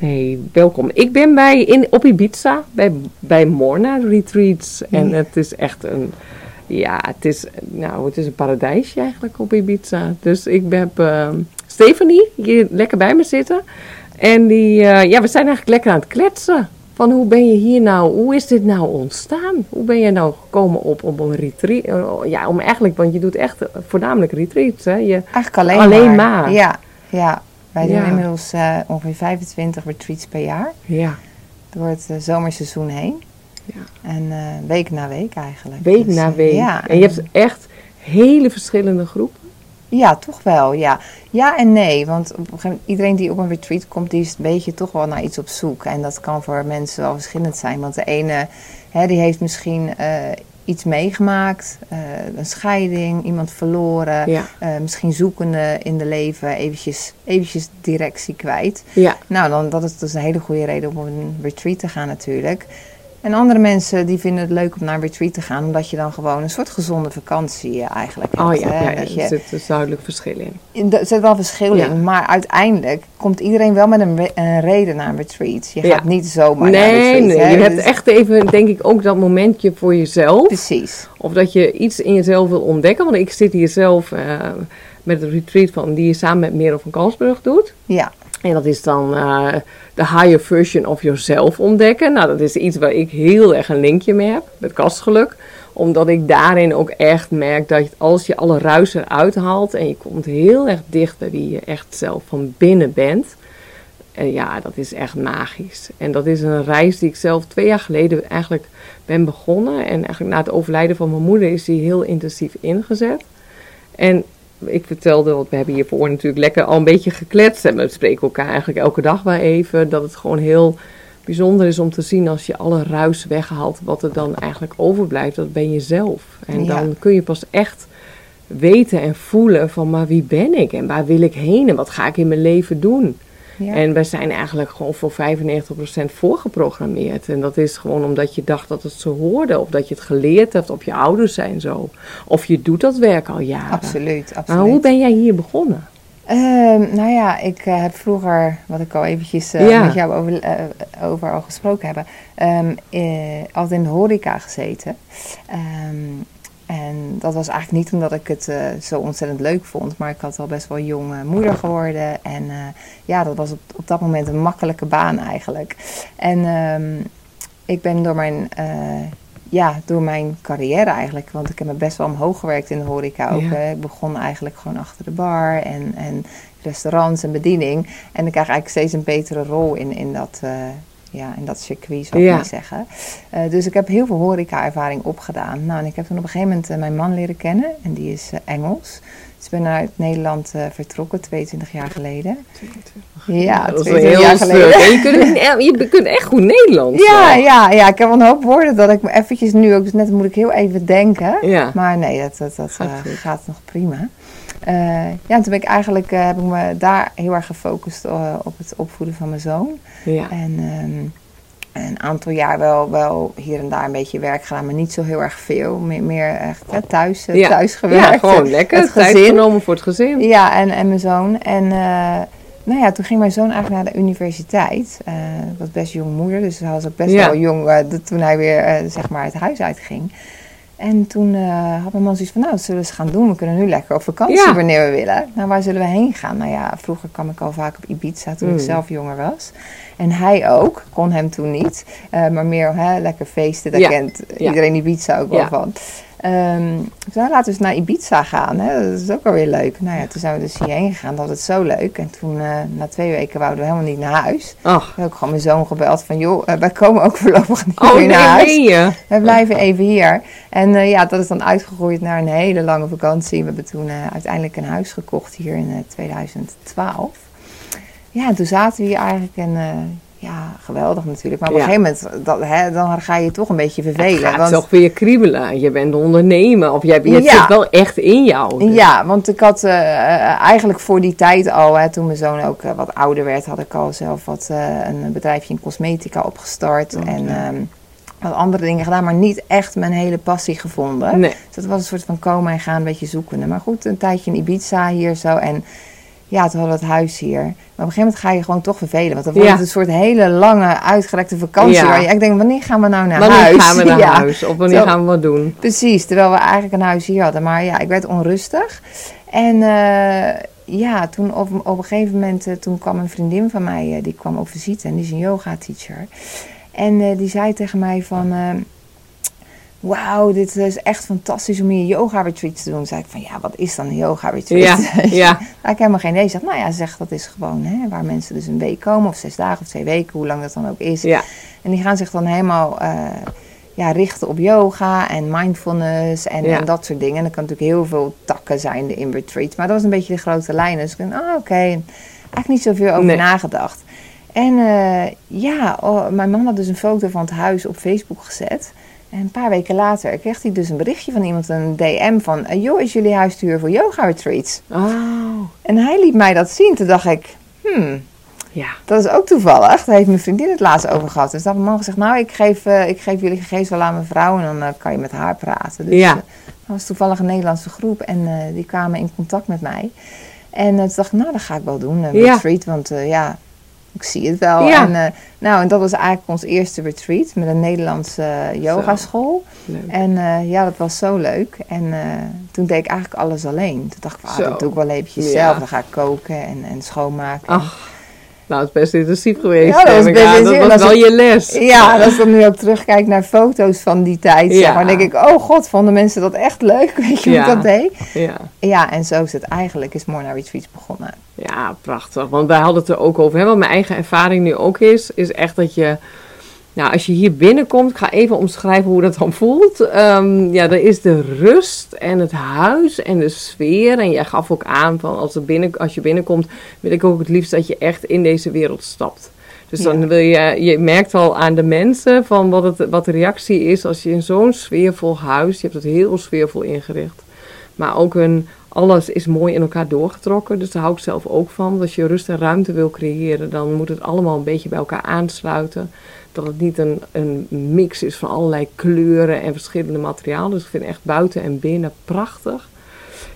Hey, welkom. Ik ben bij, in, op Ibiza bij, bij Morna Retreats. En Ja. het is echt een, ja, het is, nou, het is een paradijsje eigenlijk op Ibiza. Dus ik heb eh, Stephanie hier lekker bij me zitten. En die, eh, ja, we zijn eigenlijk lekker aan het kletsen. Van hoe ben je hier nou, hoe is dit nou ontstaan? Hoe ben je nou gekomen op, op een retreat? Eh, Ja, om eigenlijk, want je doet echt voornamelijk retreats, hè? Je, Eigenlijk alleen, Alleen maar. maar. Ja, ja. Wij doen Ja. inmiddels eh, ongeveer 25 retreats per jaar. ja, Door het eh, zomerseizoen heen. Ja. En eh, week na week eigenlijk. week Dus, na week. Ja, en je hebt echt hele verschillende groepen. Ja, toch wel, ja. Ja en nee, want op een gegeven moment, iedereen die op een retreat komt, die is een beetje toch wel naar iets op zoek. En dat kan voor mensen wel verschillend zijn. Want de ene, hè, die heeft misschien iets meegemaakt, eh, een scheiding, iemand verloren. Ja. eh, misschien zoekende in de leven, eventjes, eventjes directie kwijt. Ja, Nou, dan, dat is dus een hele goede reden om op een retreat te gaan natuurlijk. En andere mensen die vinden het leuk om naar een retreat te gaan, omdat je dan gewoon een soort gezonde vakantie eh, eigenlijk hebt. oh ja, hè. ja, ja, Dat er zit dus duidelijk verschil in. Er zit wel verschil Ja. in, maar uiteindelijk komt iedereen wel met een, re- een reden naar een retreat. Je gaat niet zomaar naar een nee, retreat. nee, hè. je hebt Dus- echt even, denk ik, ook dat momentje voor jezelf. Precies. Of dat je iets in jezelf wil ontdekken. Want ik zit hier zelf eh, met een retreat van, die je samen met Merel van Kalsburg doet. Ja, En dat is dan eh, de higher version of yourself ontdekken. Nou, dat is iets waar ik heel erg een linkje mee heb, met kastgeluk. Omdat ik daarin ook echt merk dat als je alle ruis eruit haalt en je komt heel erg dicht bij wie je echt zelf van binnen bent. En ja, dat is echt magisch. En dat is een reis die ik zelf twee jaar geleden eigenlijk ben begonnen. En eigenlijk na het overlijden van mijn moeder is die heel intensief ingezet. En ik vertelde, want we hebben hiervoor natuurlijk lekker al een beetje gekletst. En we spreken elkaar eigenlijk elke dag wel even. Dat het gewoon heel bijzonder is om te zien als je alle ruis weghaalt. Wat er dan eigenlijk overblijft, dat ben je zelf. En Ja. dan kun je pas echt weten en voelen van maar wie ben ik? En waar wil ik heen? En wat ga ik in mijn leven doen? Ja. En wij zijn eigenlijk gewoon voor 95% voorgeprogrammeerd. En dat is gewoon omdat je dacht dat het zo hoorde. Of dat je het geleerd hebt. Of je ouders zijn zo. Of je doet dat werk al jaren. absoluut, absoluut. Maar hoe ben jij hier begonnen? Ehm, nou ja, ik eh, heb vroeger, wat ik al eventjes eh, Ja. met jou over, eh, over al gesproken hebben, eh, altijd in de horeca gezeten. Ehm, en dat was eigenlijk niet omdat ik het eh, zo ontzettend leuk vond, maar ik had al best wel jong eh, moeder geworden. En eh, ja, dat was op, op dat moment een makkelijke baan eigenlijk. En ehm, ik ben door mijn, eh, ja, door mijn carrière eigenlijk, want ik heb me best wel omhoog gewerkt in de horeca ook. Ja. hè. Ik begon eigenlijk gewoon achter de bar en, en restaurants en bediening. En ik krijg eigenlijk steeds een betere rol in, in, dat, ja, in dat circuit, zou ik Ja. zeggen. Eh, dus ik heb heel veel horeca-ervaring opgedaan. Nou, en ik heb toen op een gegeven moment eh, mijn man leren kennen en die is eh, Engels. Dus ik ben uit Nederland vertrokken, 22 jaar geleden. Ja, dat is 22 heel jaar geleden. En Je kunt, je kunt echt goed Nederlands. Ja, ja, ja, ik heb wel een hoop woorden dat ik me eventjes nu ook, net moet ik heel even denken. Ja. Maar nee, dat, dat, dat Gaat gaat nog prima. Eh, ja, en toen ben ik eigenlijk, eh, heb ik me daar heel erg gefocust eh, op het opvoeden van mijn zoon. ja. En ehm, een aantal jaar wel, wel hier en daar een beetje werk gedaan, maar niet zo heel erg veel. Meer, meer echt thuis, Ja. thuis Ja, gewerkt. gewoon lekker. Het Tijd gezin. genomen voor het gezin. Ja, en, en mijn zoon. En nou ja, toen ging mijn zoon eigenlijk naar de universiteit. Eh was best jong moeder, dus hij was ook best Ja. wel jong de- toen hij weer zeg maar het huis uitging. En toen eh, had mijn man zoiets van, nou, dat zullen we eens gaan doen. We kunnen nu lekker op vakantie Ja. wanneer we willen. Nou, waar zullen we heen gaan? Nou ja, vroeger kwam ik al vaak op Ibiza toen Mm. ik zelf jonger was. En hij ook, kon hem toen niet. Eh, maar meer hè, lekker feesten, daar Ja. kent iedereen Ibiza ook wel van. Ehm ik zei, laten we eens naar Ibiza gaan. Hè? Dat is ook alweer leuk. Nou ja, toen zijn we dus hierheen gegaan. Dat was het zo leuk. En toen, eh, na twee weken, wouden we helemaal niet naar huis. Ach, Ik heb ook gewoon mijn zoon gebeld van, joh, eh, wij komen ook voorlopig niet oh meer nee, naar huis. je? We blijven even hier. En eh, ja, dat is dan uitgegroeid naar een hele lange vakantie. We hebben toen uiteindelijk een huis gekocht hier in eh, 2012. Ja, en toen zaten we hier eigenlijk en ja, geweldig natuurlijk. Maar op Ja. een gegeven moment, dat, hè, dan ga je toch een beetje vervelen. Het gaat want, toch weer kriebelen. Je bent ondernemer. Of jij, het Ja. zit wel echt in jou. Dus- Ja, want ik had eh, eh, eigenlijk voor die tijd al, hè, toen mijn zoon ook eh, wat ouder werd, had ik al zelf wat, een bedrijfje in cosmetica opgestart. Oh, en ja. ehm, wat andere dingen gedaan, maar niet echt mijn hele passie gevonden. Nee. Dus dat was een soort van komen en gaan, een beetje zoekende. Maar goed, een tijdje in Ibiza hier zo. En ja, toen hadden we het huis hier. Maar op een gegeven moment ga je gewoon toch vervelen. Want dan wordt Ja. het een soort hele lange, uitgerekte vakantie. Ja. Waar je echt denkt, wanneer gaan we nou naar Wanneer huis? gaan we naar Ja. huis? Of wanneer Zo. gaan we wat doen? Precies, terwijl we eigenlijk een huis hier hadden. Maar ja, ik werd onrustig. En eh, ja, toen op, op een gegeven moment, eh, toen kwam een vriendin van mij, eh, die kwam op visite en die is een yoga teacher. En die zei tegen mij van, wauw, dit is echt fantastisch om hier yoga retreats te doen. Zei ik van, ja, wat is dan een yoga retreat? Ja, ja. Daar ik helemaal geen idee. Ze zegt, nou ja, zeg dat is gewoon hè, waar mensen dus een week komen, of zes dagen of twee weken, hoe lang dat dan ook is. Ja, En die gaan zich dan helemaal eh, ja, richten op yoga en mindfulness en, Ja. en dat soort dingen. En er kan natuurlijk heel veel takken zijn in retreats. Maar dat was een beetje de grote lijn. Dus ik dacht, ah oké, eigenlijk niet zoveel over Nee. nagedacht. En eh, ja, oh, mijn man had dus een foto van het huis op Facebook gezet. En een paar weken later kreeg hij dus een berichtje van iemand, een DM van... eh, joh, is jullie huis te huur voor yoga retreats? oh, En hij liet mij dat zien. Toen dacht ik, hmm, ja. dat is ook toevallig. Daar heeft mijn vriendin het laatst over gehad. Dus dat mijn man gezegd, nou, ik geef, eh, ik geef jullie gegevens wel aan mijn vrouw en dan eh, kan je met haar praten. Dus Ja. dat was toevallig een Nederlandse groep en die kwamen in contact met mij. En toen dacht ik, nou, dat ga ik wel doen, een Ja. retreat, want ja, ik zie het wel. Ja. En, eh, nou, en dat was eigenlijk ons eerste retreat met een Nederlandse eh, yogaschool. En eh, ja, dat was zo leuk. En toen deed ik eigenlijk alles alleen. Toen dacht ik, ah, dat doe ik wel eventjes Ja. zelf. Dan ga ik koken en, en schoonmaken. Ach, nou, het is best intensief geweest. Ja, dat was best intensief. Dat Dat wel je les. Ja, en als ik dan nu ook terugkijk naar foto's van die tijd, zeg Ja. maar, denk ik, oh god, vonden mensen dat echt leuk? Weet je hoe Ja. ik dat deed? Ja. Ja, en zo is het eigenlijk, is Morna Retreats begonnen. Ja, prachtig. Want wij hadden het er ook over. Hè? Wat mijn eigen ervaring nu ook is, is echt dat je... Nou, als je hier binnenkomt, ik ga even omschrijven hoe dat dan voelt. Ehm, ja, er is de rust en het huis en de sfeer. En jij gaf ook aan van als, er binnen, als je binnenkomt, wil ik ook het liefst dat je echt in deze wereld stapt. Dus dan Ja. wil je, je merkt al aan de mensen van wat, het, wat de reactie is als je in zo'n sfeervol huis, je hebt het heel sfeervol ingericht. Maar ook een, alles is mooi in elkaar doorgetrokken. Dus daar hou ik zelf ook van. Als je rust en ruimte wil creëren, dan moet het allemaal een beetje bij elkaar aansluiten. Dat het niet een, een mix is van allerlei kleuren en verschillende materialen. Dus ik vind echt buiten en binnen prachtig.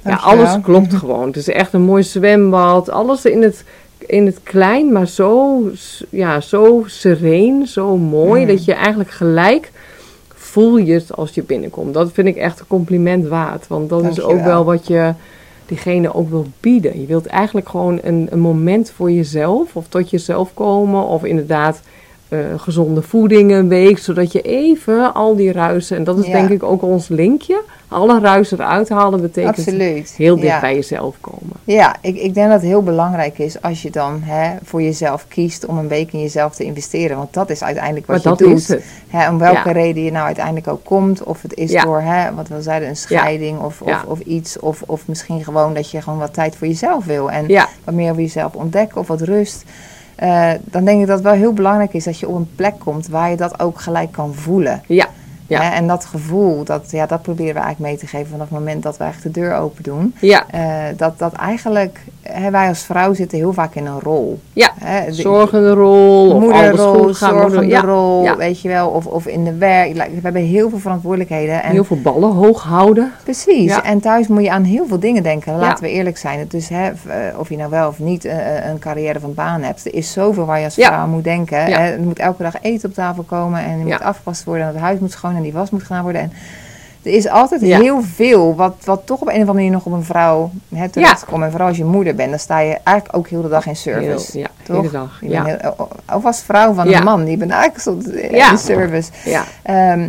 Ja, alles klopt gewoon. Het is echt een mooi zwembad. Alles in het, in het klein, maar zo, ja, zo sereen, zo mooi. Mm. Dat je eigenlijk gelijk voel je het als je binnenkomt. Dat vind ik echt een compliment waard. Want dat is ook wel wat je diegene ook wil bieden. Je wilt eigenlijk gewoon een, een moment voor jezelf. Of tot jezelf komen. Of inderdaad gezonde voeding een week. Zodat je even al die ruisen. En dat is Ja. denk ik ook ons linkje. Alle ruisen eruit halen betekent Absoluut. heel dicht ja. bij jezelf komen. Ja, ik, ik denk dat het heel belangrijk is als je dan hè, voor jezelf kiest om een week in jezelf te investeren. Want dat is uiteindelijk wat Maar je dat doet. is het. Hè, om welke Ja. reden je nou uiteindelijk ook komt. Of het is Ja. door, hè, wat we zeiden, een scheiding of, of, of iets. Of, of misschien gewoon dat je gewoon wat tijd voor jezelf wil. En wat meer over jezelf ontdekken of wat rust. Eh, dan denk ik dat het wel heel belangrijk is dat je op een plek komt waar je dat ook gelijk kan voelen. ja, Ja. Hè, en dat gevoel, dat, ja, dat proberen we eigenlijk mee te geven vanaf het moment dat we eigenlijk de deur open doen. ja, Eh, dat, dat eigenlijk, hè, wij als vrouw zitten heel vaak in een rol. ja. Hè, de- Zorgende rol, moederrol, zorgende ja, rol, ja. weet je wel, of, of in de werk. We hebben heel veel verantwoordelijkheden. En Heel veel ballen hoog houden. Precies. Ja. En thuis moet je aan heel veel dingen denken. Laten we eerlijk zijn. Dus hè, eh, of je nou wel of niet eh, een carrière van baan hebt. Er is zoveel waar je als vrouw aan moet denken. Hè. Er moet elke dag eten op tafel komen. En er Ja. moet afgepast worden. En het huis moet schoon. En die was moet gedaan worden. En er is altijd Ja. heel veel wat, wat toch op een of andere manier nog op een vrouw hè, terechtkomt. En vooral als je moeder bent. Dan sta je eigenlijk ook heel de dag in service. Heel- ja, toch? hele dag. Ja. heel- of als vrouw van Ja. een man. Die bent eigenlijk soms in Ja. service. Ja, Ehm,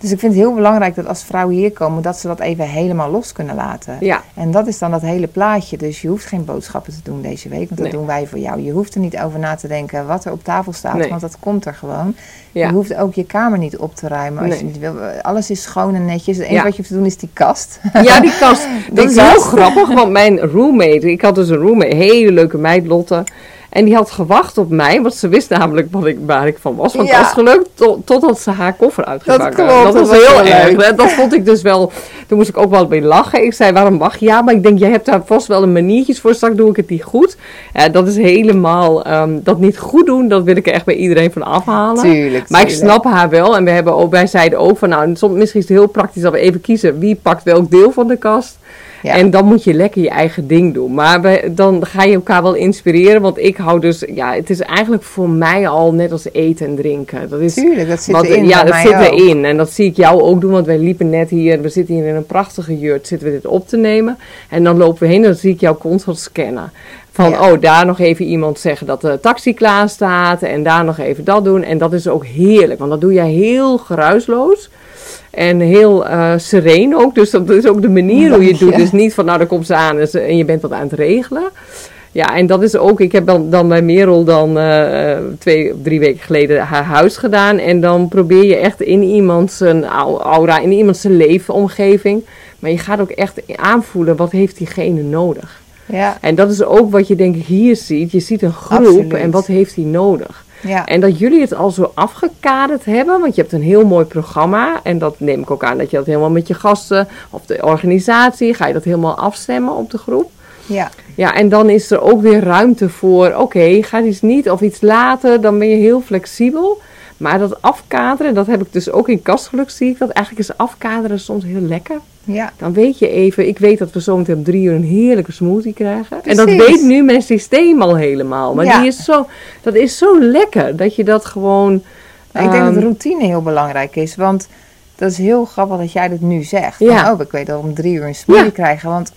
dus ik vind het heel belangrijk dat als vrouwen hier komen, dat ze dat even helemaal los kunnen laten. ja, En dat is dan dat hele plaatje. Dus je hoeft geen boodschappen te doen deze week, want dat Nee. doen wij voor jou. Je hoeft er niet over na te denken wat er op tafel staat, Nee. want dat komt er gewoon. ja. Je hoeft ook je kamer niet op te ruimen als Nee. je niet wil. Alles is schoon en netjes. Het enige Ja. wat je hoeft te doen is die kast. Ja, die kast. Dat Die is heel kast. grappig, want mijn roommate, ik had dus een roommate, een hele leuke meid, Lotte. En die had gewacht op mij, want ze wist namelijk wat ik, waar ik van was, van Ja. kastgeluk, tot, totdat ze haar koffer uitgepakt klopt, Dat dat was was heel erg. leuk. Dat vond ik dus wel, toen moest ik ook wel bij lachen. Ik zei, waarom wacht je? Ja, maar ik denk, jij hebt daar vast wel een maniertjes voor, straks doe ik het niet goed. Ja, dat is helemaal, ehm, dat niet goed doen, dat wil ik er echt bij iedereen van afhalen. Tuurlijk. Maar ik snap haar wel. En we hebben ook, wij zeiden ook van nou, soms, misschien is het heel praktisch dat we even kiezen wie pakt welk deel van de kast. Ja. En dan moet je lekker je eigen ding doen. Maar we- dan ga je elkaar wel inspireren. Want ik hou dus, ja, het is eigenlijk voor mij al net als eten en drinken. Dat is Tuurlijk, dat zit wat- erin. Ja, dat zit ook. erin. En dat zie ik jou ook doen. Want wij liepen net hier, we zitten hier in een prachtige jurt, zitten we dit op te nemen. En dan lopen we heen en dan zie ik jou constant scannen. Van, Ja. oh, daar nog even iemand zeggen dat de taxi klaar staat. En daar nog even dat doen. En dat is ook heerlijk. Want dat doe jij heel geruisloos. En heel eh sereen ook. Dus dat is ook de manier hoe je het doet. Dus niet van, nou, dan komt ze aan en, je bent wat aan het regelen. Ja, en dat is ook, ik heb dan, dan bij Merel dan eh, twee of drie weken geleden haar huis gedaan. En dan probeer je echt in iemands zijn au- aura, in iemands zijn leefomgeving. Maar je gaat ook echt aanvoelen, wat heeft diegene nodig? Ja, En dat is ook wat je denk ik hier ziet. Je ziet een groep Absoluut. en wat heeft die nodig? Ja. En dat jullie het al zo afgekaderd hebben, want je hebt een heel mooi programma. En dat neem ik ook aan dat je dat helemaal met je gasten of de organisatie, ga je dat helemaal afstemmen op de groep. ja. Ja, en dan is er ook weer ruimte voor, oké, gaat iets niet of iets later, dan ben je heel flexibel. Maar dat afkaderen, dat heb ik dus ook in kastgeluk zie ik dat. Eigenlijk is afkaderen soms heel lekker. ja. Dan weet je even, ik weet dat we zometeen om drie uur een heerlijke smoothie krijgen. En dat weet nu mijn systeem al helemaal. Maar Ja. die is zo, dat is zo lekker dat je dat gewoon... Nou, ik denk ehm, dat routine heel belangrijk is. Want dat is heel grappig dat jij dit nu zegt. Ja. Oh, ik weet dat we om drie uur een smoothie Ja. krijgen. Want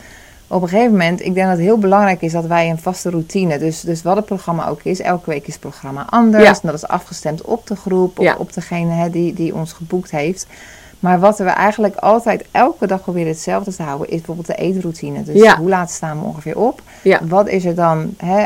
op een gegeven moment, ik denk dat het heel belangrijk is dat wij een vaste routine. Dus, dus wat het programma ook is, elke week is het programma anders. Ja. En dat is afgestemd op de groep, op, Ja. op degene hè, die, die ons geboekt heeft. Maar wat we eigenlijk altijd elke dag proberen hetzelfde te houden, is bijvoorbeeld de eetroutine. Dus Ja. hoe laat staan we ongeveer op? Wat is er dan hè,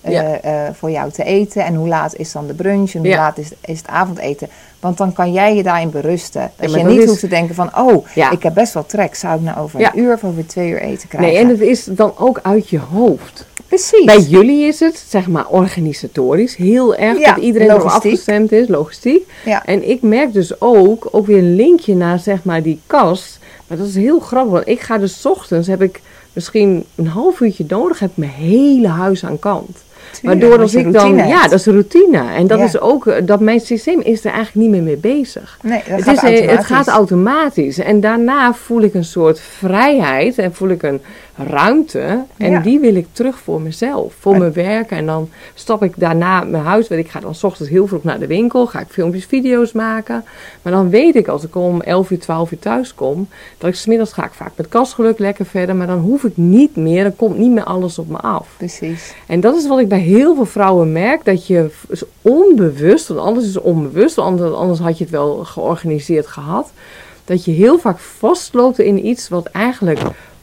eh, eh, voor jou te eten? En hoe laat is dan de brunch? En hoe Ja. laat is, is het avondeten? Want dan kan jij je daarin berusten. Dat je niet is- hoeft te denken van... oh, ik heb best wel trek. Zou ik nou over een uur of over twee uur eten krijgen? Nee, en het is dan ook uit je hoofd. Precies. Bij jullie is het, zeg maar, organisatorisch heel erg Ja, dat iedereen nog logistiek. afgestemd is, logistiek. Ja. En ik merk dus ook, ook weer een linkje naar, zeg maar, die kast. Maar dat is heel grappig, want ik ga dus ochtends, heb ik misschien een half uurtje nodig, heb ik mijn hele huis aan kant. Waardoor als ik dan, ja, dat is routine. En dat Ja. is ook, eh, dat mijn systeem is er eigenlijk niet meer mee bezig. Nee, dat Het, gaat is, eh, het automatisch. gaat automatisch. En daarna voel ik een soort vrijheid en voel ik een ruimte. En Ja. die wil ik terug voor mezelf, voor mijn werk. En dan stap ik daarna mijn huis. Want ik ga dan 's ochtends heel vroeg naar de winkel. Ga ik filmpjes, video's maken. Maar dan weet ik als ik om 11 uur, 12 uur thuis kom. Dat ik smiddags ga ik vaak met kastgeluk lekker verder. Maar dan hoef ik niet meer. Dan komt niet meer alles op me af. Precies. En dat is wat ik bij heel veel vrouwen merk. Dat je onbewust, want anders is het onbewust, want anders, had je het wel georganiseerd gehad. Dat je heel vaak vastloopt in iets wat eigenlijk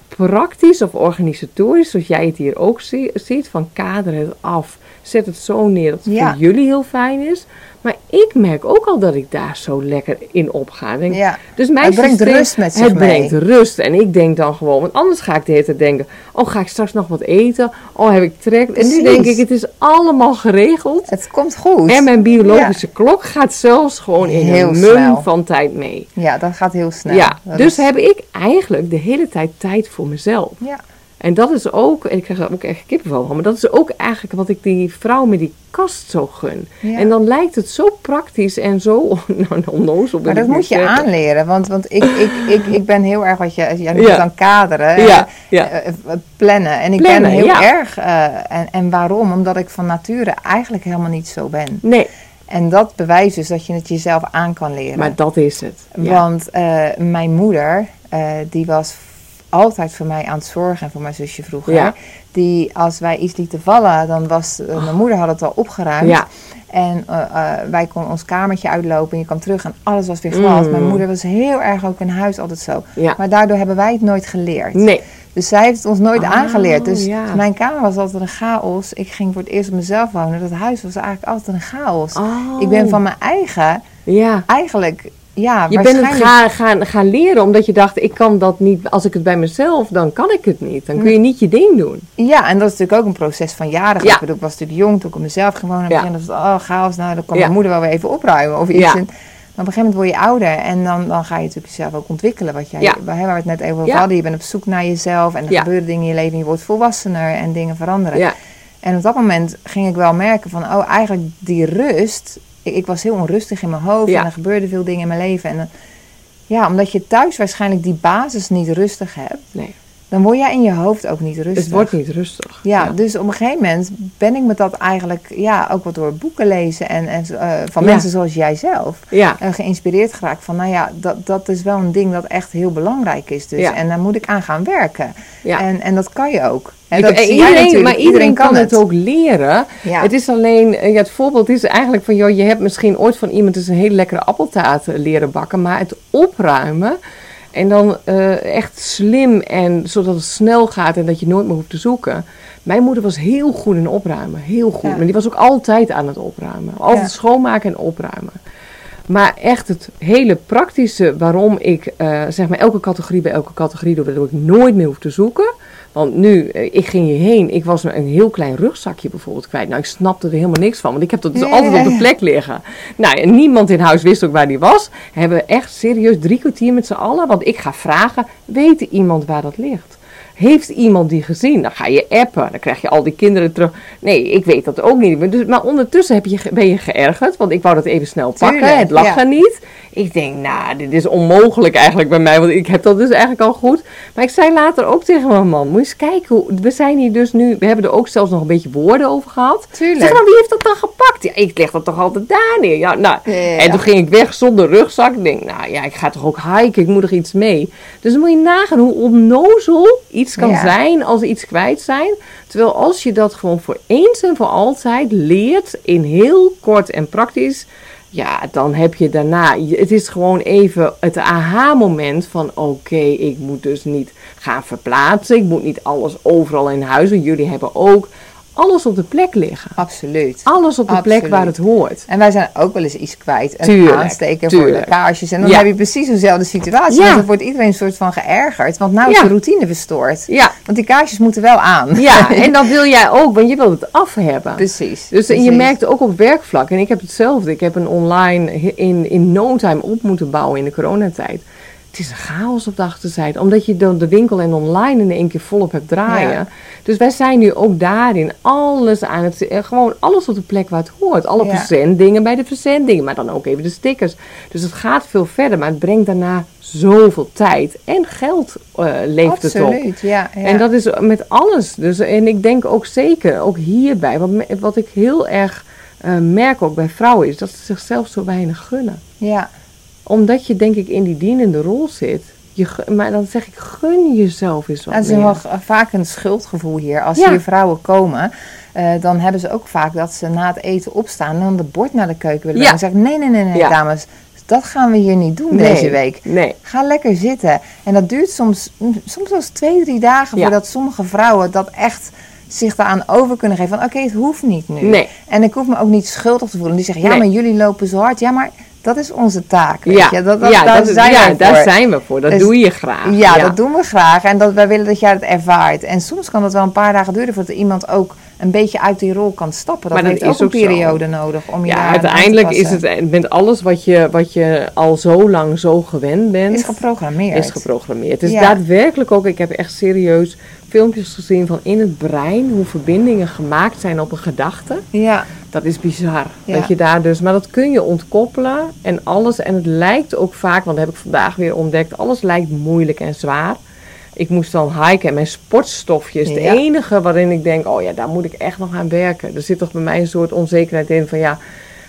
praktisch of organisatorisch, zoals jij het hier ook zie- ziet, van kader het af. Zet het zo neer dat het Ja. voor jullie heel fijn is. Maar ik merk ook al dat ik daar zo lekker in opga. Denk, Ja. dus mijn Het brengt systeem- rust met zich Het mee. brengt rust. En ik denk dan gewoon, want anders ga ik de hele tijd denken: oh, ga ik straks nog wat eten? Oh, heb ik trek? En nu denk ik: het is allemaal geregeld. Het komt goed. En mijn biologische klok gaat zelfs gewoon in Heel een snel. mum van tijd mee. Ja, dat gaat heel snel. ja, Dat dus is- heb ik eigenlijk de hele tijd tijd voor mezelf. Ja. En dat is ook, en ik krijg er ook echt kippenvel van, maar dat is ook eigenlijk wat ik die vrouw met die kast zo gun. Ja. En dan lijkt het zo praktisch en zo nou, onnozel. Maar dat moet je zeggen. aanleren. Want, want ik, ik, ik, ik ben heel erg wat je... Jij Ja. het dan kaderen. Ja, eh, eh, plannen. En ik Plannen, ben heel erg... eh, en, en waarom? Omdat ik van nature eigenlijk helemaal niet zo ben. Nee, En dat bewijst dus dat je het jezelf aan kan leren. maar dat is het. Want mijn moeder, die was altijd voor mij aan het zorgen en voor mijn zusje vroeger. Ja. Die als wij iets lieten vallen, dan was eh, mijn moeder had het al opgeruimd. Ja. En eh, eh, wij konden ons kamertje uitlopen en je kwam terug en alles was weer glad. Mm. Mijn moeder was heel erg ook in huis altijd zo. Ja. Maar daardoor hebben wij het nooit geleerd. Nee. Dus zij heeft het ons nooit Oh, aangeleerd. Dus ja. mijn kamer was altijd een chaos. Ik ging voor het eerst op mezelf wonen. Dat huis was eigenlijk altijd een chaos. Oh. Ik ben van mijn eigen Ja. eigenlijk, ja, Je bent het gaan, gaan, gaan leren omdat je dacht, ik kan dat niet, als ik het bij mezelf, dan kan ik het niet. Dan kun je niet je ding doen. Ja, en dat is natuurlijk ook een proces van jaren. Ja. Ik bedoel, ik was natuurlijk jong toen ik op mezelf het Ja. was het, oh, chaos. Nou, dan kan Ja. mijn moeder wel weer even opruimen of iets. En, maar op een gegeven moment word je ouder en dan, dan ga je natuurlijk jezelf ook ontwikkelen. Wat jij, Ja. waar, we het net even over hadden. Je bent op zoek naar jezelf en er gebeuren dingen in je leven. en Je wordt volwassener en dingen veranderen. En op dat moment ging ik wel merken van, oh, eigenlijk die rust. Ik, ik was heel onrustig in mijn hoofd Ja. en er gebeurden veel dingen in mijn leven. En dan- ja, omdat je thuis waarschijnlijk die basis niet rustig hebt. Nee. Dan word jij in je hoofd ook niet rustig. Het wordt niet rustig. Ja, dus op een gegeven moment ben ik met dat eigenlijk ja, ook wat door boeken lezen en, en uh, van Ja. mensen zoals jij zelf Ja, eh, geïnspireerd geraakt van, nou ja, dat, dat is wel een ding dat echt heel belangrijk is. Dus. Ja. En daar moet ik aan gaan werken. ja. En, en dat kan je ook. En dat jij iedereen, natuurlijk. maar iedereen kan het ook leren. Ja. Het is alleen, eh, ja, het voorbeeld is eigenlijk van, joh, je hebt misschien ooit van iemand eens een hele lekkere appeltaart eh, leren bakken, maar het opruimen en dan eh, echt slim en zodat het snel gaat en dat je nooit meer hoeft te zoeken. Mijn moeder was heel goed in opruimen, heel goed. Ja. Maar die was ook altijd aan het opruimen, altijd Ja. schoonmaken en opruimen. Maar echt het hele praktische waarom ik eh, zeg maar elke categorie bij elke categorie doe, waardoor ik nooit meer hoef te zoeken. Want nu, eh, ik ging hierheen, ik was een heel klein rugzakje bijvoorbeeld kwijt. Nou, ik snapte er helemaal niks van, want ik heb dat dus altijd op de plek liggen. Nou, en niemand in huis wist ook waar die was. Hebben we echt serieus drie kwartier met z'n allen, want ik ga vragen, weet iemand waar dat ligt? Heeft iemand die gezien? Dan ga je appen. Dan krijg je al die kinderen terug. Nee, ik weet dat ook niet. Maar, dus, maar ondertussen heb je, ben je geërgerd. Want ik wou dat even snel pakken. Tuurlijk, het lag ja. er niet. Ik denk, nou, dit is onmogelijk eigenlijk bij mij. Want ik heb dat dus eigenlijk al goed. Maar ik zei later ook tegen mijn man. Moet je eens kijken. hoe- We zijn hier dus nu. We hebben er ook zelfs nog een beetje woorden over gehad. Tuurlijk. Zeg maar, wie heeft dat dan gepakt? Ja, ik leg dat toch altijd daar neer. Ja, nou, Ja, ja, ja. En toen ging ik weg zonder rugzak. Ik denk, nou ja, ik ga toch ook hiken. Ik moet er iets mee. Dus dan moet je nagaan hoe onnozel iets kan Ja. zijn als iets kwijt zijn. Terwijl als je dat gewoon voor eens en voor altijd leert in heel kort en praktisch. Ja, dan heb je daarna. Het is gewoon even het aha-moment van: oké, ik moet dus niet gaan verplaatsen. Ik moet niet alles overal in huis. doen. Jullie hebben ook alles op de plek liggen. Absoluut. Alles op de plek waar het hoort. En wij zijn ook wel eens iets kwijt. Een Tuurlijk, aansteken voor de kaarsjes. En dan Ja. heb je precies dezelfde situatie. Ja. Want dan wordt iedereen een soort van geërgerd. Want nou is Ja. de routine verstoord. Ja, Want die kaarsjes moeten wel aan. ja, en dat wil jij ook, want je wilt het af hebben. precies. Dus en je merkt ook op werkvlak, en ik heb hetzelfde. Ik heb een online in, in no time op moeten bouwen in de coronatijd. Het is een chaos op de achterzijde, omdat je dan de winkel en online in één keer volop hebt draaien. Ja. Dus wij zijn nu ook daarin alles aan het, eh, gewoon alles op de plek waar het hoort. Alle Ja. verzenddingen bij de verzenddingen, maar dan ook even de stickers. Dus het gaat veel verder, maar het brengt daarna zoveel tijd en geld eh leeft het op. Absoluut, ja. ja. En dat is met alles. Dus, en ik denk ook zeker, ook hierbij, wat, wat ik heel erg eh, merk ook bij vrouwen, is dat ze zichzelf zo weinig gunnen. ja. Omdat je denk ik in die dienende rol zit. Je, maar dan zeg ik, gun jezelf eens wat meer. wel g- vaak een schuldgevoel hier. Als Ja. hier vrouwen komen, eh, dan hebben ze ook vaak dat ze na het eten opstaan en dan de bord naar de keuken willen. Ja. brengen. Dan zeg ik, nee, nee, nee, nee, Ja. dames. Dat gaan we hier niet doen Nee, deze week. Nee. Ga lekker zitten. En dat duurt soms, mm, soms wel twee, drie dagen voordat sommige vrouwen dat echt zich daaraan over kunnen geven. Van oké, het hoeft niet nu. Nee. En ik hoef me ook niet schuldig te voelen. Die zeggen, ja, maar jullie lopen zo hard. Ja, maar dat is onze taak. Weet Ja, je? Dat, dat, ja, daar dat zijn ja, daar we voor. Dat Dus- doe je graag. Ja, dat doen we graag. En dat wij willen dat jij het ervaart. En soms kan dat wel een paar dagen duren voordat iemand ook een beetje uit die rol kan stappen. Dat Maar dat heeft ook een ook zo. periode nodig om je Ja, daar aan te uiteindelijk is het met alles wat je, wat je al zo lang zo gewend bent. is geprogrammeerd. is geprogrammeerd. Dus Ja. daadwerkelijk ook, ik heb echt serieus filmpjes gezien van in het brein hoe verbindingen gemaakt zijn op een gedachte. Ja, Dat is bizar. Ja. Dat je daar dus, maar dat kun je ontkoppelen en alles. En het lijkt ook vaak, want dat heb ik vandaag weer ontdekt, alles lijkt moeilijk en zwaar. Ik moest dan hiken en mijn sportstofje is de Ja. enige waarin ik denk, oh ja, daar moet ik echt nog aan werken. Er zit toch bij mij een soort onzekerheid in van ja,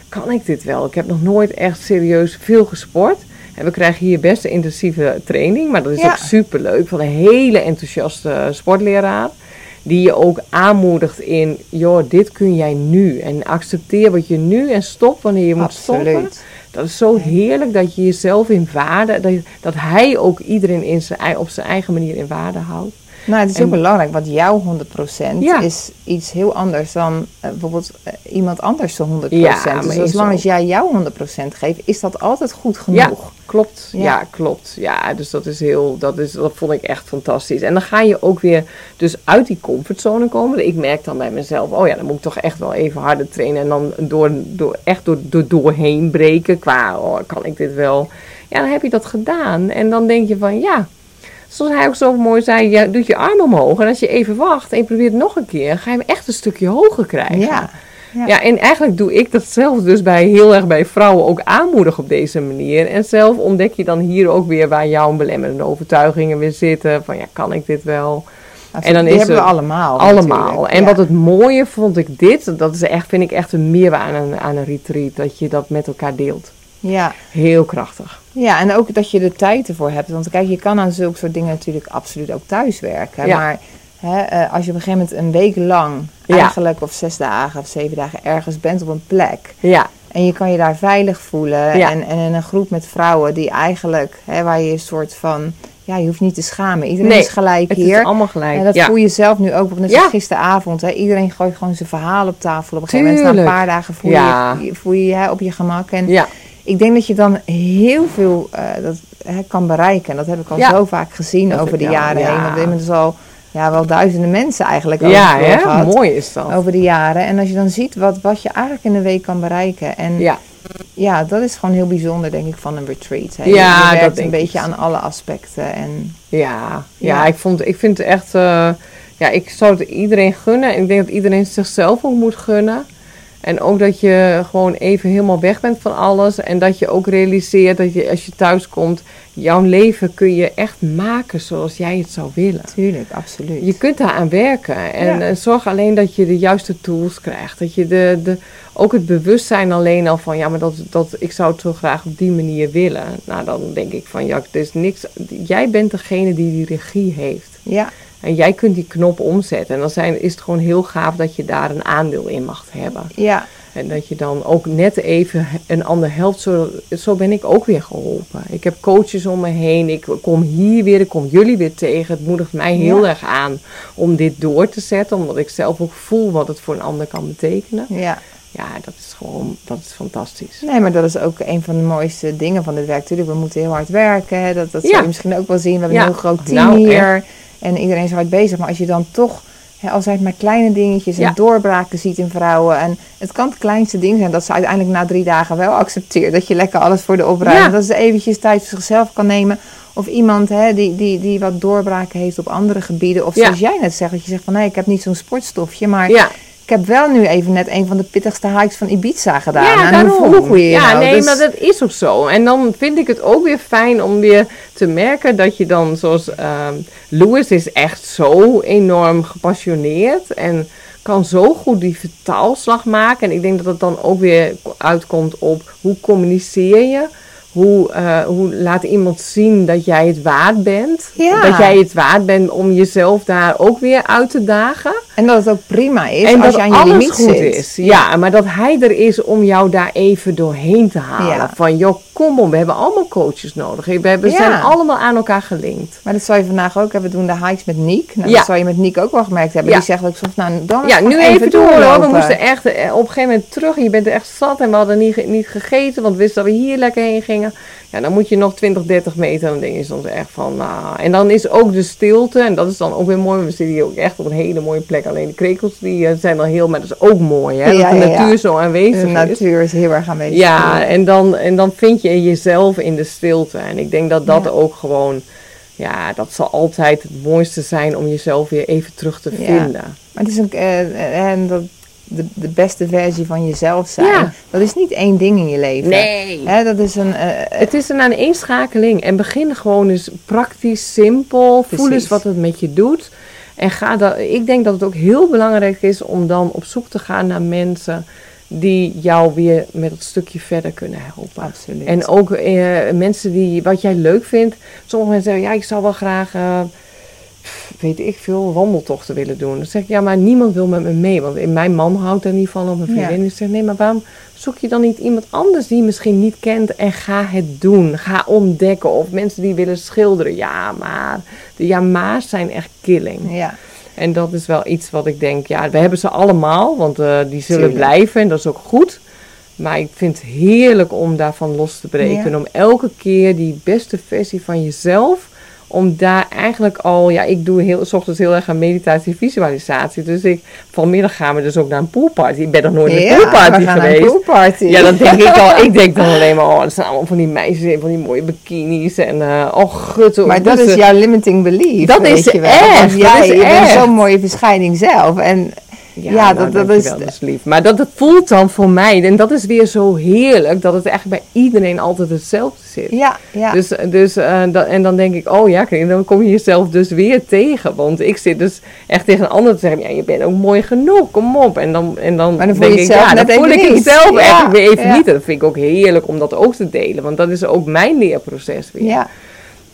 kan ik dit wel? Ik heb nog nooit echt serieus veel gesport. En we krijgen hier best een intensieve training, maar dat is Ja. ook superleuk van een hele enthousiaste sportleraar. Die je ook aanmoedigt in, joh, dit kun jij nu. En accepteer wat je nu en stop wanneer je moet stoppen. Dat is zo heerlijk dat je jezelf in waarde, dat, dat hij ook iedereen in zijn, op zijn eigen manier in waarde houdt. Nou, het is En- ook belangrijk, want jouw 100% Ja. is iets heel anders dan eh, bijvoorbeeld eh, iemand anders zijn 100%. Ja, maar dus zolang als jij jouw 100% geeft, is dat altijd goed genoeg. Klopt, ja. Ja. klopt. Ja, dus dat is heel, dat, is, dat vond ik echt fantastisch. En dan ga je ook weer dus uit die comfortzone komen. Ik merk dan bij mezelf, oh ja, dan moet ik toch echt wel even harder trainen. En dan door, door, echt door, door, doorheen breken qua, oh, kan ik dit wel? Ja, dan heb je dat gedaan. En dan denk je van, ja, zoals hij ook zo mooi zei, je doet je arm omhoog. En als je even wacht en je probeert het nog een keer, ga je hem echt een stukje hoger krijgen. Ja, Ja. Ja. en eigenlijk doe ik dat zelf dus bij heel erg bij vrouwen ook aanmoedigen op deze manier. En zelf ontdek je dan hier ook weer waar jouw belemmerende overtuigingen weer zitten. Van ja, kan ik dit wel? En dan die is hebben we allemaal. Allemaal. natuurlijk. En Ja. wat het mooie vond ik dit, dat is echt, vind ik echt een meerwaarde aan, aan een retreat. Dat je dat met elkaar deelt. Ja. Heel krachtig. Ja, en ook dat je de tijd ervoor hebt. Want kijk, je kan aan zulke soort dingen natuurlijk absoluut ook thuis werken. Ja. Maar hè, eh, als je op een gegeven moment een week lang Ja. eigenlijk, of zes dagen of zeven dagen ergens bent op een plek. Ja, En je kan je daar veilig voelen. Ja. En, en in een groep met vrouwen die eigenlijk, hè, waar je een soort van, ja, je hoeft niet te schamen. Iedereen Nee, is gelijk het hier. is allemaal gelijk. En dat ja. voel je zelf nu ook, net Ja. gisteravond. Hè. Iedereen gooit gewoon zijn verhaal op tafel. Op een gegeven moment, na een paar dagen, voel je je voel je, je hè, op je gemak. En ja, ik denk dat je dan heel veel eh, dat, hè, kan bereiken. En dat heb ik al Ja. zo vaak gezien Dat over de al, jaren ja. heen. Op dit moment is al ja, wel duizenden mensen eigenlijk ja hè? gehad. mooi is dat. Over de jaren. En als je dan ziet wat, wat je eigenlijk in een week kan bereiken. En ja. Ja, dat is gewoon heel bijzonder, denk ik, van een retreat. Hè. Ja, je, dat een ik. beetje aan alle aspecten. En ja, ja. Ja. ik, vond, ik vind het echt, eh, ja, ik zou het iedereen gunnen. En ik denk dat iedereen zichzelf ook moet gunnen. En ook dat je gewoon even helemaal weg bent van alles. En dat je ook realiseert dat je als je thuis komt, jouw leven kun je echt maken zoals jij het zou willen. tuurlijk, absoluut. Je kunt daaraan werken. En Ja. eh, zorg alleen dat je de juiste tools krijgt. Dat je de, de, ook het bewustzijn alleen al van, ja, maar dat, dat, ik zou het zo graag op die manier willen. Nou, dan denk ik van, ja, er is niks. Jij bent degene die die regie heeft. ja, En jij kunt die knop omzetten. En dan zijn, is het gewoon heel gaaf dat je daar een aandeel in mag hebben. ja, En dat je dan ook net even een ander helpt. Zo, zo ben ik ook weer geholpen. Ik heb coaches om me heen. Ik kom hier weer, ik kom jullie weer tegen. Het moedigt mij heel Ja. erg aan om dit door te zetten. Omdat ik zelf ook voel wat het voor een ander kan betekenen. ja. Ja, dat is gewoon, dat is fantastisch. Nee, maar dat is ook een van de mooiste dingen van dit werk. Tuurlijk, we moeten heel hard werken. Hè. Dat, dat Ja. zul je misschien ook wel zien. We hebben Ja. een heel groot team Nou, hier. En iedereen is hard bezig. Maar als je dan toch, hè, al zijn het maar kleine dingetjes Ja. en doorbraken ziet in vrouwen. En het kan het kleinste ding zijn dat ze uiteindelijk na drie dagen wel accepteert. Dat je lekker alles voor de opruimt. Ja. Dat ze eventjes tijd voor zichzelf kan nemen. Of iemand hè, die, die, die wat doorbraken heeft op andere gebieden. Of Ja. zoals jij net zegt, dat je zegt van nee, ik heb niet zo'n sportstofje. Maar ik heb wel nu even net een van de pittigste hikes van Ibiza gedaan. Ja, en daarom. hoe voel je je Ja, nou? nee, Dus- maar dat is ook zo. En dan vind ik het ook weer fijn om weer te merken dat je dan, zoals ehm Louis is echt zo enorm gepassioneerd en kan zo goed die vertaalslag maken. En ik denk dat het dan ook weer uitkomt op hoe communiceer je. Hoe, eh, hoe laat iemand zien dat jij het waard bent? Ja. Dat jij het waard bent om jezelf daar ook weer uit te dagen. En dat het ook prima is En als dat je aan je alles limiet goed zit. is. Ja, maar dat hij er is om jou daar even doorheen te halen. Ja. Van, joh, kom op, we hebben allemaal coaches nodig. We hebben, Ja. zijn allemaal aan elkaar gelinkt. Maar dat zal je vandaag ook hebben. We doen de hikes met Niek. Nou, Ja. dat zal je met Niek ook wel gemerkt hebben. Die zegt ook soms, nou, dan Ja, nu even door. hoor. We moesten echt eh, op een gegeven moment terug. Je bent er echt zat en we hadden niet, niet gegeten. Want we wisten dat we hier lekker heen gingen. Ja, dan moet je nog 20, 30 meter. Dan denk je soms echt van, nou... En dan is ook de stilte. En dat is dan ook weer mooi. We zitten hier ook echt op een hele mooie plek. Alleen de krekels die, eh, zijn dan heel... Maar dat is ook mooi, hè. Ja, dat de ja, ja. natuur zo aanwezig De is. natuur is heel erg aanwezig. Ja, en dan, en dan vind je jezelf in de stilte. En ik denk dat dat ook gewoon, ja, dat zal altijd het mooiste zijn om jezelf weer even terug te vinden. Maar het is ook, eh, en dat de, de beste versie van jezelf zijn. Ja. Dat is niet één ding in je leven. Nee. Hè, dat is een... eh, Het is een aaneenschakeling. En begin gewoon eens praktisch, simpel. Voel eens wat het met je doet. En ga dat, ik denk dat het ook heel belangrijk is om dan op zoek te gaan naar mensen die jou weer met het stukje verder kunnen helpen. Absoluut. En ook eh, mensen die wat jij leuk vindt. Sommige mensen zeggen, ja, ik zou wel graag, weet ik veel, wandeltochten willen doen. Dan zeg ik, ja, maar niemand wil met me mee. Want mijn man houdt er niet van, of mijn Ja. vriendin. Die zegt, nee, maar waarom zoek je dan niet iemand anders die je misschien niet kent en ga het doen. Ga ontdekken. Of mensen die willen schilderen. Ja, maar de ja, maar's zijn echt killing. Ja. En dat is wel iets wat ik denk, ja, we hebben ze allemaal, want eh, die zullen Tuurlijk. blijven en dat is ook goed. Maar ik vind het heerlijk om daarvan los te breken. Ja. En om elke keer die beste versie van jezelf, om daar eigenlijk al, ja, ik doe heel, s ochtends heel erg aan meditatie visualisatie. Dus ik, vanmiddag gaan we dus ook naar een poolparty. Ik ben nog nooit naar een poolparty we gaan naar geweest. een poolparty. Ja, dan denk ik al. Ik denk dan alleen maar, oh, er staan allemaal van die meisjes in, van die mooie bikinis. En, eh oh, gut. Maar dat is jouw limiting belief. Dat weet is je wel. echt, Want dat jij is je bent zo'n mooie verschijning zelf. En Ja, Ja, nou, dat- dat is- lief. Maar dat, dat voelt dan voor mij, en dat is weer zo heerlijk, dat het echt bij iedereen altijd hetzelfde zit. Ja, ja. Dus, dus, eh, dat, en dan denk ik, oh ja, dan kom je jezelf dus weer tegen. Want ik zit dus echt tegen een ander te zeggen, ja, je bent ook mooi genoeg, kom op. En dan, en dan, denk ik, ja, dan voel ik zelf Ja, echt weer even ja. niet. En dat vind ik ook heerlijk om dat ook te delen, want dat is ook mijn leerproces weer. ja.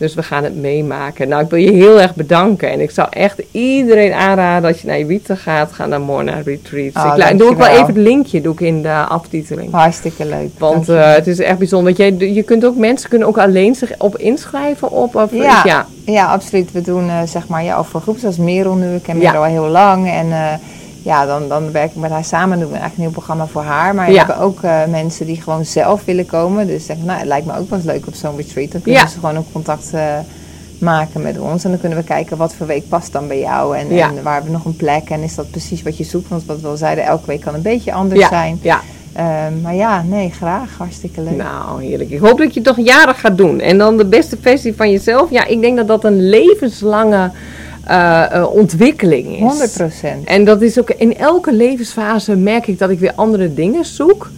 Dus we gaan het meemaken. Nou, ik wil je heel erg bedanken. En ik zou echt iedereen aanraden als je naar Ibiza gaat, ga naar Morna Retreats. Oh, ik doe ook wel even het linkje doe ik in de aftiteling. Hartstikke leuk. Want eh, het is echt bijzonder. Want jij, je kunt ook, mensen kunnen ook alleen zich op inschrijven op. Of, Ja. ja. Ja, absoluut. We doen eh, zeg maar ja, over groepen zoals Merel nu. Ik ken Ja. Merel al heel lang. En eh, ja, dan, dan werk ik met haar samen. Doen we eigenlijk een nieuw programma voor haar. Maar we Ja. hebben ook eh, mensen die gewoon zelf willen komen. Dus zeggen, nou, het lijkt me ook wel eens leuk op zo'n retreat. Dan kunnen Ja. ze gewoon ook contact eh, maken met ons. En dan kunnen we kijken wat voor week past dan bij jou. En, Ja. en waar hebben we nog een plek. En is dat precies wat je zoekt? Want wat we al zeiden, elke week kan een beetje anders zijn. ja. Ehm, maar ja, nee, graag. Hartstikke leuk. Nou, heerlijk. Ik hoop dat je het toch jaren gaat doen. En dan de beste versie van jezelf. Ja, ik denk dat dat een levenslange eh, eh, ontwikkeling is. 100 procent. En dat is ook in elke levensfase merk ik dat ik weer andere dingen zoek.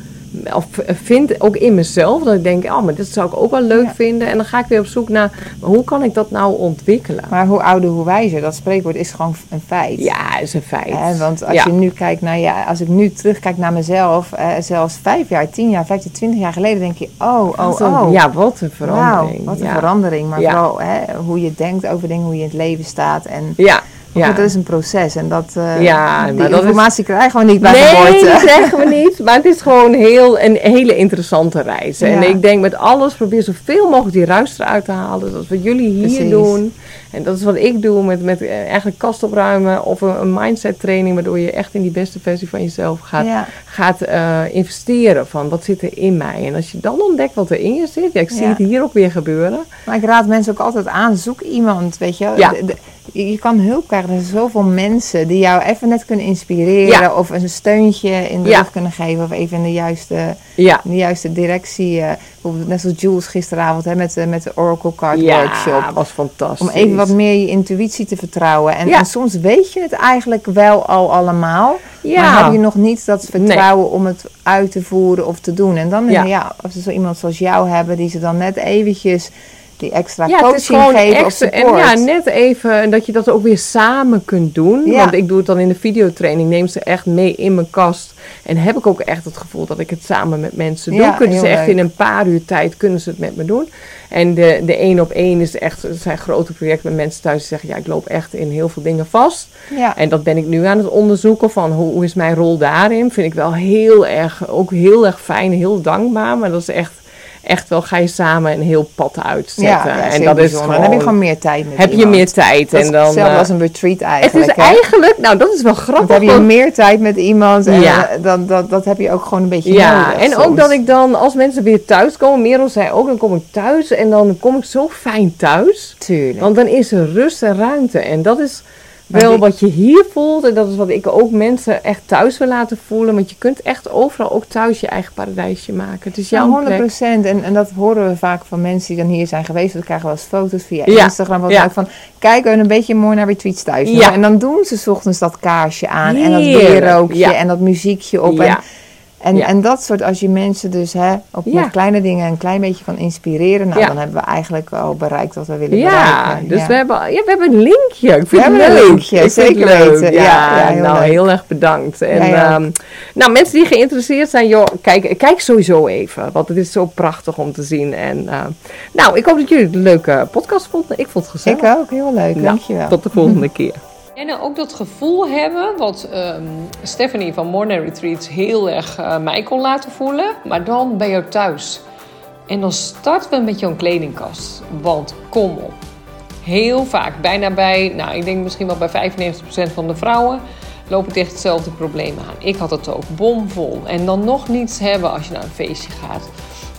Of vind ook in mezelf. Dat ik denk, oh, maar dit zou ik ook wel leuk Ja. vinden. En dan ga ik weer op zoek naar, maar hoe kan ik dat nou ontwikkelen? Maar hoe ouder, hoe wijzer. Dat spreekwoord is gewoon een feit. Ja, is een feit. Want als Ja. je nu kijkt naar, ja, als ik nu terugkijk naar mezelf, eh, zelfs vijf jaar, tien jaar, vijftien, twintig jaar geleden, denk je, oh, oh, oh. Ja, wat een verandering. Wat een ja. verandering. Maar vooral hè, hoe je denkt over dingen, hoe je in het leven staat. En Ja, ja. dat is een proces. En dat, eh, Ja, die maar is- informatie krijgen we niet bij nee, geboorte. dat zeggen we niet. Maar het is gewoon heel, een hele interessante reis. En ik denk met alles, probeer zoveel mogelijk die ruis eruit te halen. Dat is wat jullie hier Precies. doen. En dat is wat ik doe met, met eh, eigenlijk kast opruimen of een, een mindset training. Waardoor je echt in die beste versie van jezelf gaat, Ja. gaat eh, investeren. Van wat zit er in mij? En als je dan ontdekt wat er in je zit. Ja, ik zie het hier ook weer gebeuren. Maar ik raad mensen ook altijd aan, zoek iemand, weet je. de- je kan hulp krijgen. Er zijn zoveel mensen die jou even net kunnen inspireren. Ja. Of een steuntje in de Ja. rug kunnen geven. Of even in de juiste, Ja. in de juiste directie. eh, bijvoorbeeld net zoals Jules gisteravond hè, met, de, met de Oracle Card Ja, Workshop. was fantastisch. Om even wat meer je intuïtie te vertrouwen. En, Ja. en soms weet je het eigenlijk wel al allemaal. Ja. Maar heb je nog niet dat vertrouwen om het uit te voeren of te doen. En dan, Ja. ja. als ze zo iemand zoals jou hebben, die ze dan net eventjes die extra Ja, het is coaching gewoon geven extra. of En support. ja, net even en dat je dat ook weer samen kunt doen. Ja. Want ik doe het dan in de videotraining. Neem ze echt mee in mijn kast. En heb ik ook echt het gevoel dat ik het samen met mensen doe. Ja, kunnen ze echt leuk. in een paar uur tijd kunnen ze het met me doen. En de, de één op één is echt, het zijn grote projecten met mensen thuis die zeggen, ja, ik loop echt in heel veel dingen vast. ja. En dat ben ik nu aan het onderzoeken van hoe, hoe is mijn rol daarin. Vind ik wel heel erg, ook heel erg fijn, heel dankbaar. Maar dat is echt, echt wel, ga je samen een heel pad uitzetten. Ja, ja, en dat is gewoon, Dan heb je gewoon meer tijd met heb je meer tijd. Dat is en dan, hetzelfde eh, als een retreat het eigenlijk. is hè? eigenlijk, nou dat is wel Dan grappig. heb je meer tijd met iemand en Ja. eh, dan, dat, dat heb je ook gewoon een beetje ja, nodig en ook dat ik dan, als mensen weer thuis komen, Merel zei ook, dan kom ik thuis en dan kom ik zo fijn thuis. Tuurlijk. Want dan is er rust en ruimte. En dat is wel die- wat je hier voelt. En dat is wat ik ook mensen echt thuis wil laten voelen. Want je kunt echt overal ook thuis je eigen paradijsje maken. Is jouw Ja, 100 plek. En, en dat horen we vaak van mensen die dan hier zijn geweest. We krijgen wel eens foto's via Ja, Instagram. Wat ja. van, kijk, een beetje mooi naar retweets thuis. Ja. En dan doen ze 's ochtends dat kaarsje aan. En dat ja. en dat muziekje op. En, en, Ja. en dat soort, als je mensen dus hè, op Ja. met kleine dingen een klein beetje kan inspireren. Nou, Ja. dan hebben we eigenlijk al bereikt wat we willen Ja, bereiken. dus Ja. We, hebben, ja, we hebben een linkje. Ik vind We het hebben een leuk. linkje, Ik vind het zeker leuk. weten. Ja, heel nou, leuk. heel erg bedankt. En, ehm, nou, mensen die geïnteresseerd zijn, joh, kijk, kijk sowieso even. Want het is zo prachtig om te zien. En, ehm, nou, ik hoop dat jullie het een leuke podcast vonden. Ik vond het gezellig. Ik ook, heel leuk. Nou, Dankjewel. Tot de volgende keer. En nou ook dat gevoel hebben, wat ehm, Stephanie van Morning Retreats heel erg eh, mij kon laten voelen, maar dan bij jou thuis. En dan starten we met jouw kledingkast. Want kom op. Heel vaak, bijna bij, nou ik denk misschien wel bij 95% van de vrouwen, lopen tegen hetzelfde probleem aan. Ik had het ook bomvol. En dan nog niets hebben als je naar een feestje gaat.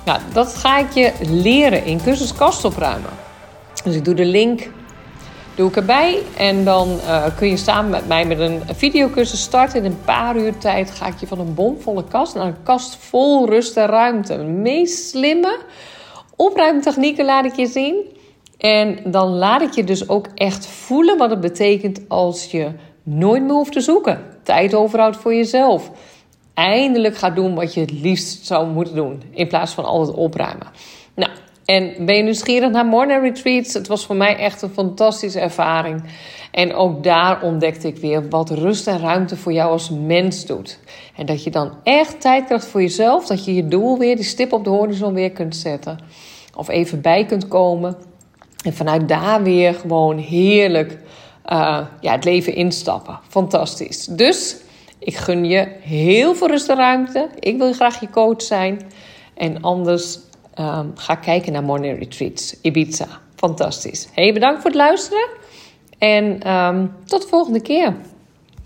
Nou, dat ga ik je leren in cursus kast opruimen. Dus ik doe de link doe ik erbij. En dan eh, kun je samen met mij met een videocursus starten. In een paar uur tijd ga ik je van een bomvolle kast naar een kast vol rust en ruimte. De meest slimme opruimtechnieken laat ik je zien. En dan laat ik je dus ook echt voelen wat het betekent als je nooit meer hoeft te zoeken. tijd overhoudt voor jezelf. Eindelijk gaat doen wat je het liefst zou moeten doen. In plaats van altijd opruimen. Nou, en ben je nieuwsgierig naar morning retreats? Het was voor mij echt een fantastische ervaring. En ook daar ontdekte ik weer wat rust en ruimte voor jou als mens doet. En dat je dan echt tijd krijgt voor jezelf. Dat je je doel weer, die stip op de horizon weer kunt zetten. Of even bij kunt komen. En vanuit daar weer gewoon heerlijk uh, ja, het leven instappen. Fantastisch. Dus ik gun je heel veel rust en ruimte. Ik wil graag je coach zijn. En anders um, ga kijken naar Morning Retreats Ibiza. Fantastisch. Hey, bedankt voor het luisteren. En um, tot de volgende keer.